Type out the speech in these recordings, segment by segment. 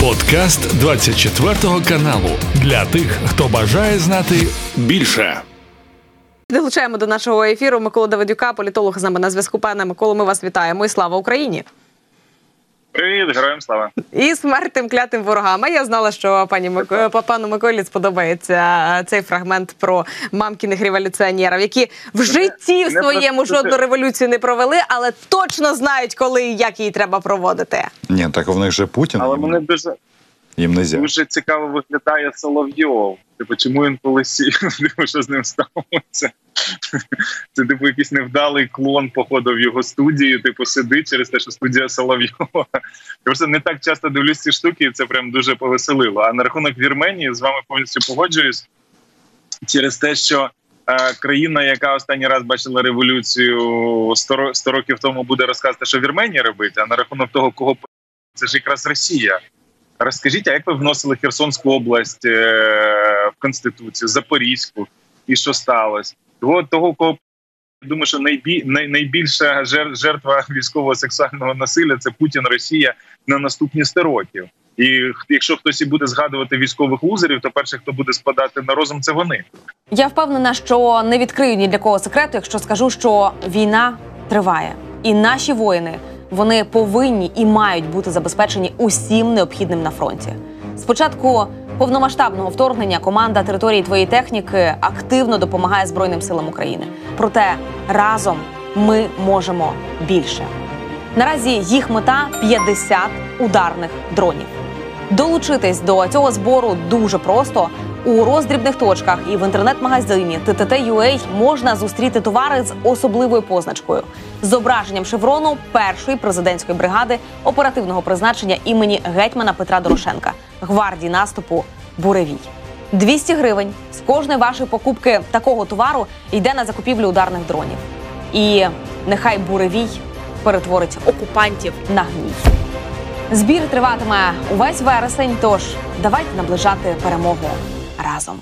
Подкаст 24 каналу для тих, хто бажає знати більше. Долучаємо до нашого ефіру Миколу Давидюка, політолог з нами на зв'язку. Пане Миколу, ми вас вітаємо і слава Україні. Привіт, героям слава і смерть тим клятим ворогам. А Я знала, що пані Мик... пану Миколі сподобається цей фрагмент про мамкіних революціонерів, які в житті в своєму жодну революцію не провели, але точно знають, коли і як її треба проводити. Ні, так в них же Путін. Але мене дуже їм не дуже цікаво виглядає Соловйов. Типу, чому він? Типу, що з ним сталося? Це типу якийсь невдалий клон походу в його студії. Типу, сидить через те, що студія Соловйова. Я просто не так часто дивлюсь ці штуки, і це прям дуже повеселило. А на рахунок Вірменії з вами повністю погоджуюсь через те, що. Е, країна, яка останній раз бачила революцію 100 років тому, буде розказувати, що Вірменія робить, а на рахунок того, кого це ж якраз Росія. Розкажіть, а як ви вносили Херсонську область е, в конституцію, Запорізьку, і що сталося? Того того, кого думаю, що найбі, най, найбільша жертва військового сексуального насилля це Путін, Росія на наступні 100 років. І якщо хтось і буде згадувати військових лузерів, то перше, хто буде спадати на розум, це вони. Я впевнена, що не відкрию ні для кого секрету, якщо скажу, що війна триває, і наші воїни вони повинні і мають бути забезпечені усім необхідним на фронті. Спочатку повномасштабного вторгнення команда території твоєї техніки активно допомагає Збройним силам України. Проте разом ми можемо більше. Наразі їх мета 50 ударних дронів. Долучитись до цього збору дуже просто. У роздрібних точках і в інтернет-магазині TTT.ua можна зустріти товари з особливою позначкою зображенням шеврону першої президентської бригади оперативного призначення імені гетьмана Петра Дорошенка, гвардії наступу Буревій. 200 гривень з кожної вашої покупки такого товару йде на закупівлю ударних дронів. І нехай буревій перетворить окупантів на гній. Збір триватиме увесь вересень. Тож давайте наближати перемогу разом.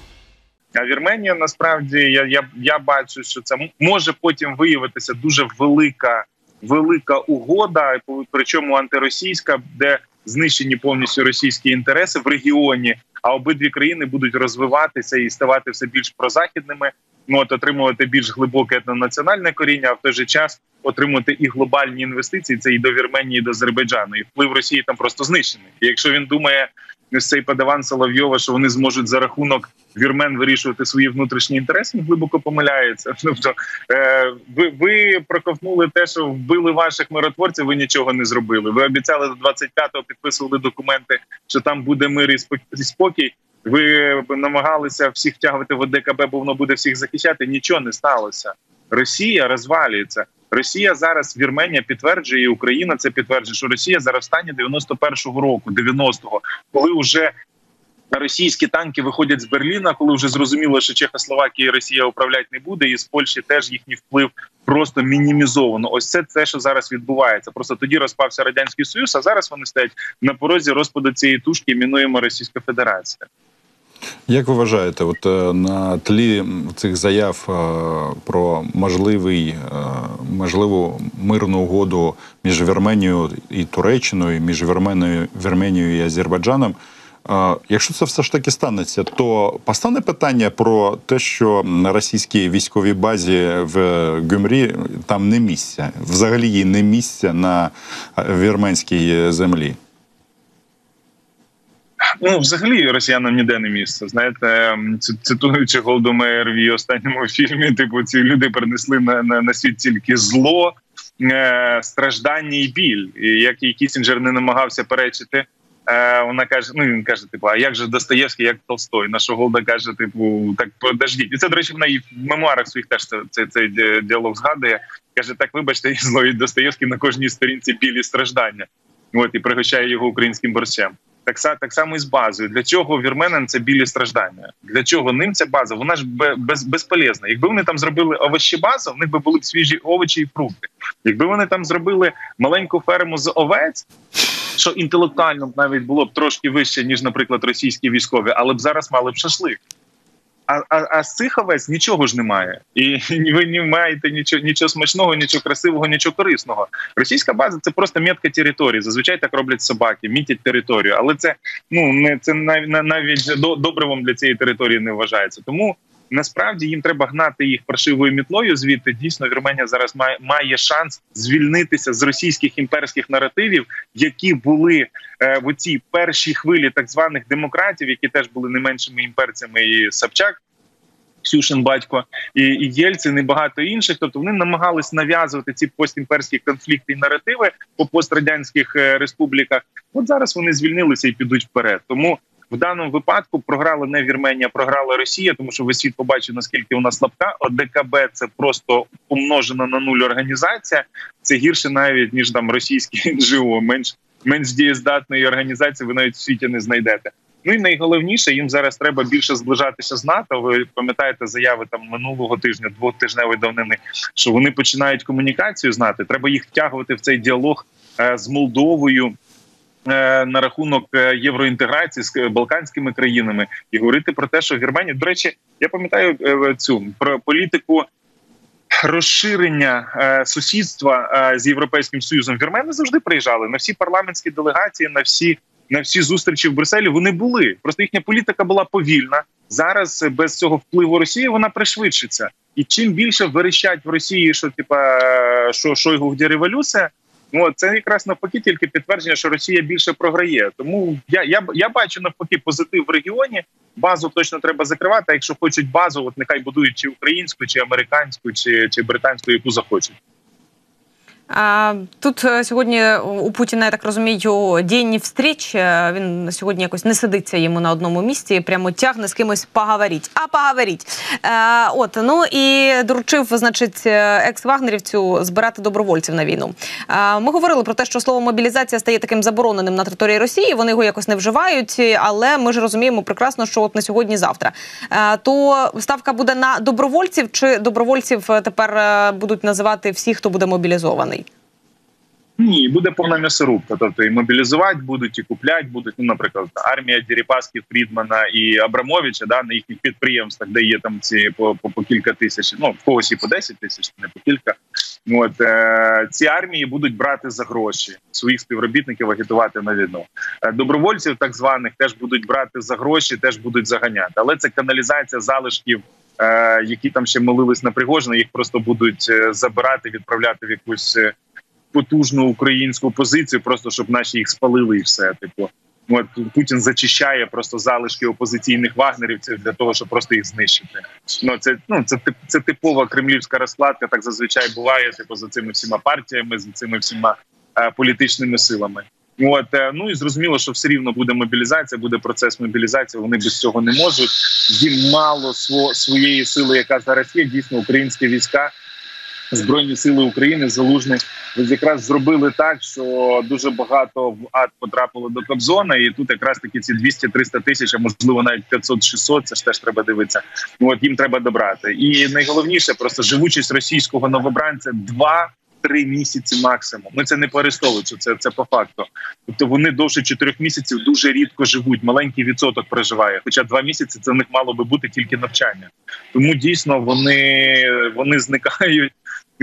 А Вірменія насправді я я, я бачу, що це може потім виявитися дуже велика велика угода, причому антиросійська, де знищені повністю російські інтереси в регіоні. А обидві країни будуть розвиватися і ставати все більш прозахідними. Ну от отримувати більш глибоке етнонаціональне коріння, а в той же час отримувати і глобальні інвестиції. Це і до Вірменії, і до Азербайджану, і вплив Росії там просто знищений. І Якщо він думає, ось цей подаван Соловйова, що вони зможуть за рахунок вірмен вирішувати свої внутрішні інтереси, він глибоко помиляється. Тобто е, ви ви проковтнули те, що вбили ваших миротворців. Ви нічого не зробили. Ви обіцяли до 25-го підписували документи, що там буде мир і спокій. Ви намагалися всіх втягувати в ОДКБ, бо воно буде всіх захищати. Нічого не сталося. Росія розвалюється. Росія зараз Вірменія підтверджує, і Україна це підтверджує, що Росія зараз в стані 91-го року, 90-го, коли вже російські танки виходять з Берліна, коли вже зрозуміло, що Чехословакія і Росія управляти не буде, і з Польщі теж їхній вплив просто мінімізовано. Ось це те, що зараз відбувається. Просто тоді розпався радянський союз. А зараз вони стоять на порозі розпаду цієї тушки. Мінуємо Російська Федерація. Як ви вважаєте, от е, на тлі цих заяв е, про можливий е, можливу мирну угоду між Вірменією і Туреччиною, між Вірменією, Вірменією і Азербайджаном? Якщо це все ж таки станеться, то постане питання про те, що на російській військовій базі в Гюмрі там не місця, взагалі не місця на вірменській землі. Ну, взагалі, росіянам ніде не місце. Знаєте, цитуючи Голду Меїр в її останньому фільмі, типу ці люди принесли на на, на світ тільки зло, е, страждання і біль. І як і Кісінджер не намагався перечити. Е, вона каже: ну він каже, типу, а як же Достоєвський, як Толстой? Наша Голда каже, типу, так подождіть. І це, до речі, вона і в мемуарах своїх теж цей цей діалог згадує. Каже, так, вибачте, зло і Достоєвський на кожній сторінці білі страждання. От і пригощає його українським борщем. Так так само і з базою. Для чого вірменам це білі страждання? Для чого ним ця база? Вона ж без, безполезна. Якби вони там зробили овощі базу, в них би були б свіжі овочі і фрукти. Якби вони там зробили маленьку ферму з овець, що інтелектуально навіть було б трошки вище, ніж, наприклад, російські військові, але б зараз мали б шашлик. А а, а з нічого ж немає, і ви не маєте нічого нічого смачного, нічого красивого, нічого корисного. Російська база це просто метка території. Зазвичай так роблять собаки, мітять територію, але це ну не це навіть добривом для цієї території не вважається. Тому насправді їм треба гнати їх паршивою мітлою. Звідти дійсно Вірменія зараз має має шанс звільнитися з російських імперських наративів, які були е, в цій першій хвилі так званих демократів, які теж були не меншими імперцями і Собчак. Ксюшин батько і і Єльцин і багато інших, тобто вони намагались нав'язувати ці постімперські конфлікти і наративи по пострадянських е, республіках. От зараз вони звільнилися і підуть вперед. Тому в даному випадку програла не Вірменія, програла Росія, тому що весь світ побачив наскільки вона слабка. ОДКБ це просто помножена на нуль організація. Це гірше навіть ніж там російські НЖО, менш менш дієздатної організації. Ви навіть в світі не знайдете. Ну і найголовніше їм зараз треба більше зближатися з НАТО. Ви пам'ятаєте заяви там минулого тижня, двотижневої давнини, що вони починають комунікацію з НАТО. Треба їх втягувати в цей діалог е, з Молдовою. Е, на рахунок е, євроінтеграції з балканськими країнами і говорити про те, що Германія до речі, я пам'ятаю е, цю про політику. Розширення е, сусідства е, з європейським союзом Вірмени завжди приїжджали на всі парламентські делегації, на всі на всі зустрічі в Брюсселі. Вони були просто їхня політика була повільна. Зараз без цього впливу Росії вона пришвидшиться. І чим більше верещать в Росії, що типа що Шойгу де революція, Ну це якраз навпаки, тільки підтвердження, що Росія більше програє. Тому я я я бачу навпаки позитив в регіоні. Базу точно треба закривати. а Якщо хочуть базу, от нехай будують чи українську, чи американську, чи чи британську, яку захочуть. Тут е, сьогодні у Путіна я так розумію день встреч. Е, він сьогодні якось не сидиться йому на одному місці, прямо тягне з кимось поговоріть. А поговоріть. Е, от ну і доручив, значить, екс-вагнерівцю збирати добровольців на війну. Ми говорили про те, що слово мобілізація стає таким забороненим на території Росії. Вони його якось не вживають, але ми ж розуміємо прекрасно, що от на сьогодні-завтра. То ставка буде на добровольців, чи добровольців тепер будуть називати всі, хто буде мобілізований. Ні, буде повна м'ясорубка. Тобто і мобілізувати будуть, і купляти будуть. Ну, наприклад, армія Діріпаски, Фрідмана і Абрамовича да на їхніх підприємствах, де є там ці по по, по кілька тисяч. Ну в когось і по 10 тисяч, не по кілька. От е, ці армії будуть брати за гроші своїх співробітників, агітувати на війну. Е, добровольців, так званих, теж будуть брати за гроші, теж будуть заганяти. Але це каналізація залишків. Е, які там ще молились на Пригожина, їх просто будуть е, забирати, відправляти в якусь потужну українську позицію, просто щоб наші їх спалили, і все типу. От Путін зачищає просто залишки опозиційних вагнерівців для того, щоб просто їх знищити. Ну це ну це це типова кремлівська розкладка. Так зазвичай буває. Типу за цими всіма партіями, за цими всіма е, політичними силами. От е, ну і зрозуміло, що все рівно буде мобілізація, буде процес мобілізації. Вони без цього не можуть. Їм мало сво, своєї сили, яка зараз є. Дійсно, українські війська збройні сили України залужний якраз зробили так, що дуже багато в ад потрапило до Кобзона, і тут якраз таки ці 200-300 тисяч, а можливо навіть 500-600, Це ж теж треба дивитися. От їм треба добрати. І найголовніше просто живучість російського новобранця два. Три місяці максимум. Ми це не перестовується. Це це по факту. Тобто вони довше чотирьох місяців дуже рідко живуть. Маленький відсоток проживає. Хоча два місяці це в них мало би бути тільки навчання. Тому дійсно вони вони зникають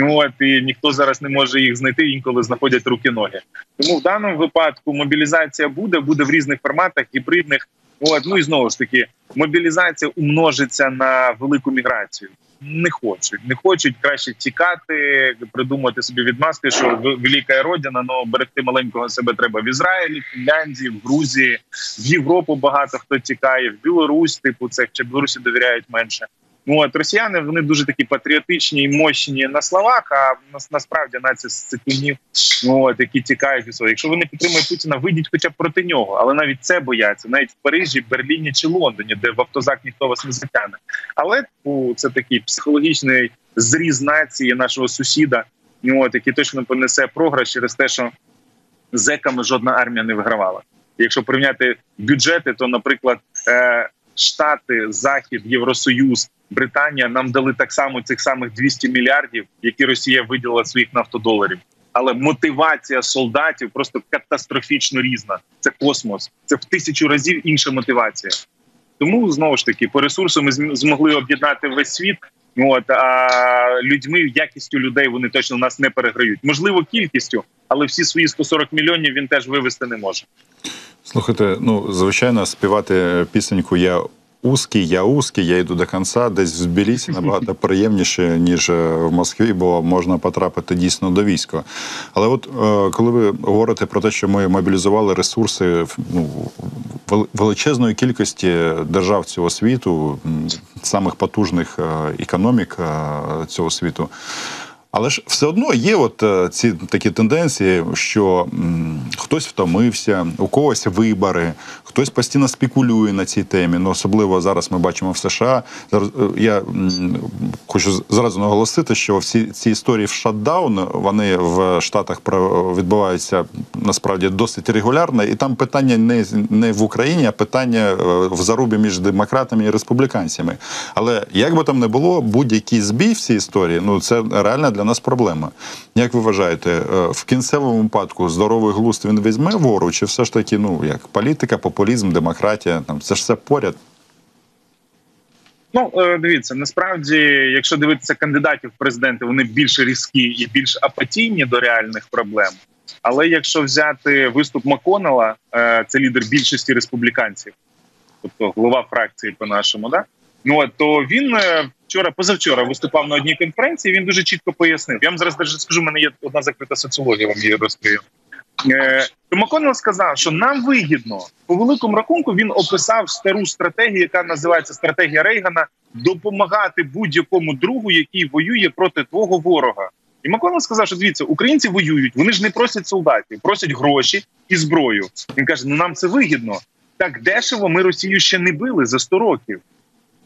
От і ніхто зараз не може їх знайти. Інколи знаходять руки ноги. Тому в даному випадку мобілізація буде, буде в різних форматах, гібридних. От ну і знову ж таки, мобілізація умножиться на велику міграцію. Не хочуть, не хочуть краще тікати, придумати собі відмазки, що велика родина, але берегти маленького себе треба в Ізраїлі, Фінляндії, в Грузії, в Європу багато хто тікає, в Білорусь, типу це чи Білорусі довіряють менше. Ну, от росіяни вони дуже такі патріотичні і мощні на словах. А нас насправді нація з цикунів, ну, от, які тікають від. Якщо ви не підтримуєте Путіна, вийдіть хоча б проти нього. Але навіть це бояться, навіть в Парижі, Берліні чи Лондоні, де в автозак ніхто вас не затягне. Але ну, це такий психологічний зріз нації нашого сусіда, ну, от, який точно понесе програш через те, що зеками жодна армія не вигравала. Якщо порівняти бюджети, то, наприклад, е, Штати, Захід, Євросоюз Британія нам дали так само цих самих 200 мільярдів, які Росія виділила своїх нафтодоларів. Але мотивація солдатів просто катастрофічно різна. Це космос. Це в тисячу разів інша мотивація. Тому знову ж таки по ресурсу ми змогли об'єднати весь світ. От а людьми якістю людей вони точно нас не переграють. Можливо, кількістю, але всі свої 140 мільйонів він теж вивести не може. Слухайте, ну звичайно, співати пісеньку Я узкий, я узкий, я йду до кінця. Десь в Тбілісі набагато приємніше, ніж е, в Москві, бо можна потрапити дійсно до війська. Але от е, коли ви говорите про те, що ми мобілізували ресурси ну, величезної кількості держав цього світу, самих потужних е, економік цього світу. Але ж все одно є от е, ці такі тенденції, що м, хтось втомився, у когось вибори, хтось постійно спекулює на цій темі. Ну особливо зараз ми бачимо в США. Зараз е, я м, хочу зразу наголосити, що всі ці історії в шатдаун вони в Штатах відбуваються насправді досить регулярно, і там питання не не в Україні, а питання е, в зарубі між демократами і республіканцями. Але як би там не було, будь-який збій в цій історії, ну це реально для нас проблема. Як ви вважаєте, е, в кінцевому випадку здоровий глузд він візьме вору, чи все ж таки, ну як політика, популізм, демократія, там це ж все поряд? Ну е, дивіться, насправді, якщо дивитися кандидатів в президенти, вони більш різкі і більш апатійні до реальних проблем. Але якщо взяти виступ Маконела, е, це лідер більшості республіканців, тобто голова фракції по нашому, да ну то він вчора, позавчора виступав на одній конференції. Він дуже чітко пояснив. Я вам зараз навіть скажу, мене є одна закрита соціологія. Вам її розкрию. Е, Маконел сказав, що нам вигідно по великому рахунку. Він описав стару стратегію, яка називається стратегія Рейгана, допомагати будь-якому другу, який воює проти твого ворога. І Маконел сказав, що дивіться, українці воюють, вони ж не просять солдатів, просять гроші і зброю. Він каже: ну нам це вигідно. Так дешево ми Росію ще не били за 100 років.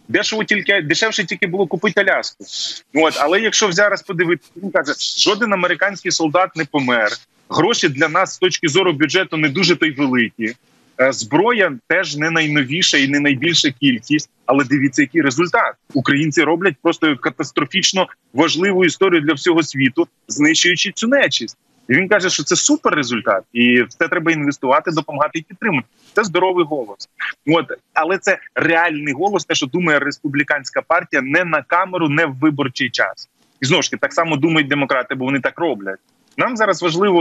Дешево тільки дешевше тільки було купити Аляску. От але якщо зараз подивитися, він каже, жоден американський солдат не помер. Гроші для нас з точки зору бюджету не дуже то великі. Е, зброя теж не найновіша і не найбільша кількість. Але дивіться, який результат українці роблять просто катастрофічно важливу історію для всього світу, знищуючи цю нечість. І він каже, що це супер результат, і все треба інвестувати, допомагати і підтримати. Це здоровий голос. От але це реальний голос, те, що думає республіканська партія, не на камеру, не в виборчий час. І знову ж таки, так само думають демократи, бо вони так роблять. Нам зараз важливо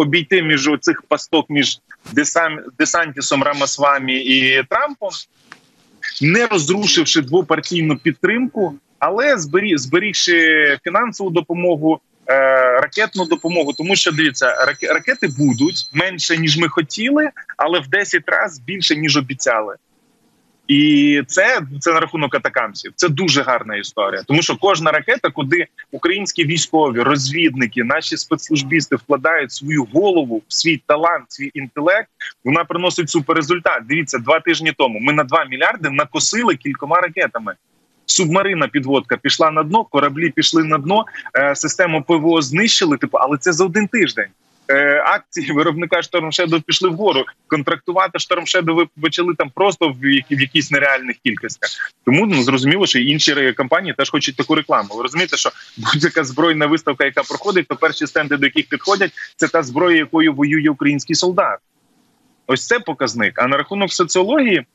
обійти між цих пасток між Десантісом, Рамасвамі і Трампом, не розрушивши двопартійну підтримку, але зберігши фінансову допомогу. Е, ракетну допомогу, тому що дивіться, ракети будуть менше ніж ми хотіли, але в 10 разів більше ніж обіцяли. І це це на рахунок атакамсів. Це дуже гарна історія, тому що кожна ракета, куди українські військові розвідники, наші спецслужбісти вкладають свою голову, свій талант, свій інтелект, вона приносить суперрезультат. Дивіться, два тижні тому ми на 2 мільярди накосили кількома ракетами субмарина підводка пішла на дно, кораблі пішли на дно, е, систему ПВО знищили. Типу, але це за один тиждень. Е, акції виробника Shadow пішли вгору. Контрактувати Shadow ви почали там просто в якісь нереальних кількостях. Тому ну зрозуміло, що інші компанії теж хочуть таку рекламу. Ви розумієте, що будь-яка збройна виставка, яка проходить, то перші стенди, до яких підходять, це та зброя, якою воює український солдат. Ось це показник. А на рахунок соціології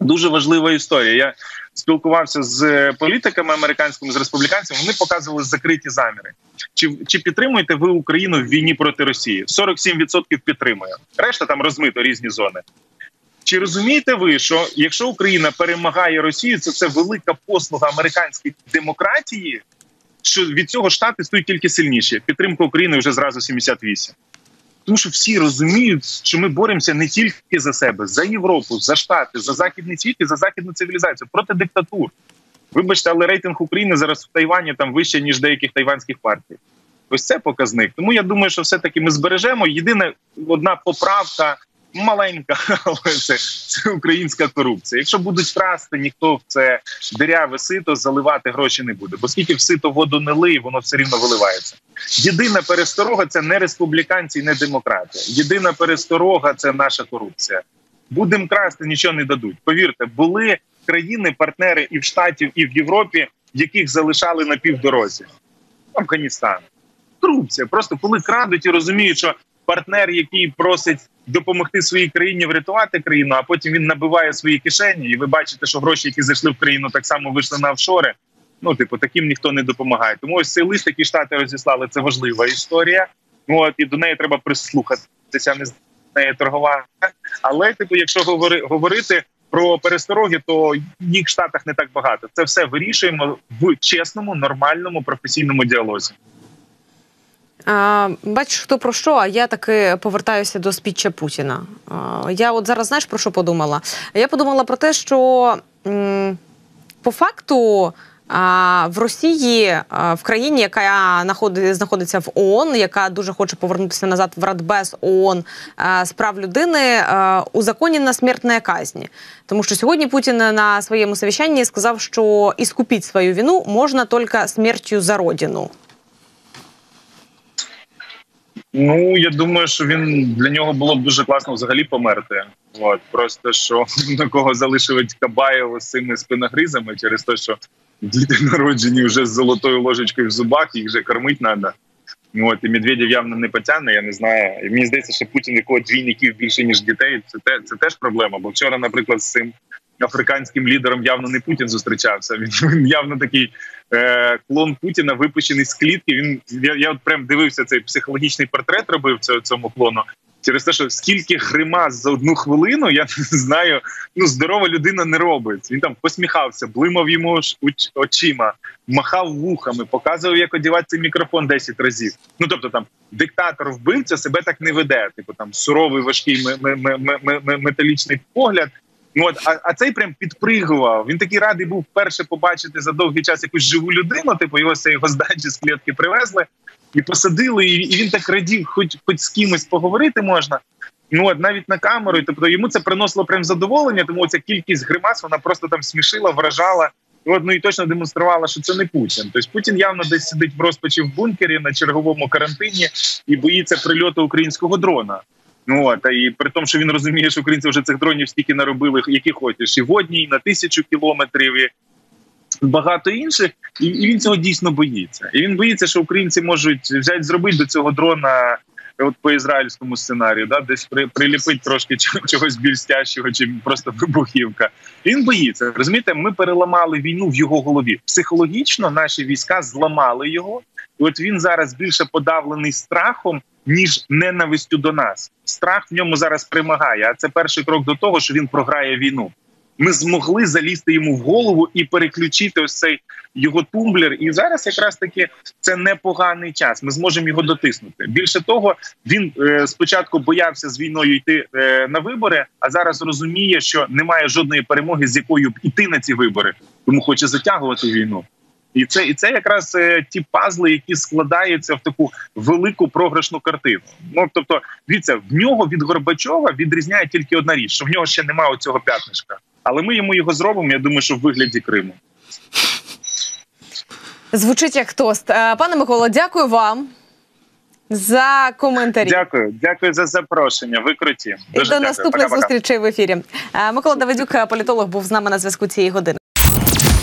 дуже важлива історія. Я спілкувався з політиками американськими з республіканцями. Вони показували закриті заміри. Чи чи підтримуєте ви Україну в війні проти Росії? 47% підтримує. Решта там розмито різні зони. Чи розумієте ви, що якщо Україна перемагає Росію, це це велика послуга американської демократії? Що від цього штати стають тільки сильніші? Підтримка України вже зразу 78. Тому що всі розуміють, що ми боремося не тільки за себе, за Європу, за Штати, за західний світ і за західну цивілізацію проти диктатур. Вибачте, але рейтинг України зараз в Тайвані там вище ніж деяких тайванських партій. Ось це показник. Тому я думаю, що все таки ми збережемо. Єдине одна поправка маленька, але це це українська корупція. Якщо будуть красти, ніхто в це диряве сито заливати гроші не буде. Бо скільки в сито воду не лиє, воно все рівно виливається. Єдина пересторога це не республіканці, не демократи. Єдина пересторога це наша корупція. Будемо красти, нічого не дадуть. Повірте, були країни-партнери і в Штатів, і в Європі, яких залишали на півдорозі. Афганістан. Корупція. Просто коли крадуть і розуміють, що партнер, який просить допомогти своїй країні врятувати країну, а потім він набиває свої кишені, і ви бачите, що гроші, які зайшли в країну, так само вийшли на офшори. Ну, типу, таким ніхто не допомагає. Тому ось цей лист, який штати розіслали, це важлива історія. От і до неї треба прислухатися, не з нею торгувати. Але, типу, якщо говори, говорити про перестороги, то їх в штатах не так багато. Це все вирішуємо в чесному, нормальному професійному діалозі. А, Бачиш, хто про що, а я таки повертаюся до спіччя Путіна. А, Я от зараз знаєш про що подумала? Я подумала про те, що м, по факту. В Росії, в країні, яка знаходиться в ООН, яка дуже хоче повернутися назад в Радбез ООН з прав людини, узаконена смертна казні. Тому що сьогодні Путін на своєму совіщанні сказав, що іскупіть свою вину можна тільки смертю за родину. Ну я думаю, що він для нього було б дуже класно взагалі померти. От просто що на кого залишили Кабаєва з цими спиногризами через те, що діти народжені вже з золотою ложечкою в зубах, їх вже кормити треба. От і Медведєв явно не потягне, я не знаю. І Мені здається, що Путін якого двійників більше ніж дітей. Це те це теж проблема. Бо вчора, наприклад, з цим африканським лідером явно не Путін зустрічався. Він, явно такий е, клон Путіна, випущений з клітки. Він я, я от прям дивився цей психологічний портрет, робив цього цьому клону. Через те, що скільки гримас за одну хвилину, я не знаю. Ну здорова людина не робить. Він там посміхався, блимав йому очима, махав вухами, показував, як одівати мікрофон 10 разів. Ну тобто, там диктатор вбивця себе так не веде. Типу там суровий важкий металічний погляд. От, а а цей прям підпригував. Він такий радий був вперше побачити за довгий час якусь живу людину. Типу його його здачі з клітки привезли і посадили. І, і він так радів, хоч хоч з кимось поговорити можна. Ну от навіть на камеру, тобто йому це приносило прям задоволення, тому ця кількість гримас вона просто там смішила, вражала. І от, ну і точно демонструвала, що це не Путін. Тобто Путін явно десь сидить в розпачі в бункері на черговому карантині і боїться прильоту українського дрона. Ну от, і при тому, що він розуміє, що українці вже цих дронів стільки наробили, які хочеш, і водні, і на тисячу кілометрів, і багато інших, і, і він цього дійсно боїться. І він боїться, що українці можуть взяти зробити до цього дрона. От по ізраїльському сценарію, да, десь при, приліпить трошки чогось більш стяжчого, чи просто вибухівка. Він боїться. Розумієте, ми переламали війну в його голові. Психологічно наші війська зламали його, і от він зараз більше подавлений страхом ніж ненавистю до нас. Страх в ньому зараз примагає. А це перший крок до того, що він програє війну. Ми змогли залізти йому в голову і переключити ось цей його тумблер. І зараз якраз таки це непоганий час. Ми зможемо його дотиснути. Більше того, він е, спочатку боявся з війною йти е, на вибори, а зараз розуміє, що немає жодної перемоги, з якою б іти на ці вибори, тому хоче затягувати війну. І це і це якраз е, ті пазли, які складаються в таку велику програшну картину. Ну тобто, дивіться, в нього від Горбачова відрізняє тільки одна річ, що в нього ще немає цього п'ятнишка. Але ми йому його зробимо. Я думаю, що в вигляді Криму. Звучить як тост. Е, пане Микола, дякую вам. За коментарі. Дякую, дякую за запрошення. Ви круті. Дуже І до наступних зустрічей в ефірі. Е, Микола Давидюк, політолог, був з нами на зв'язку цієї години.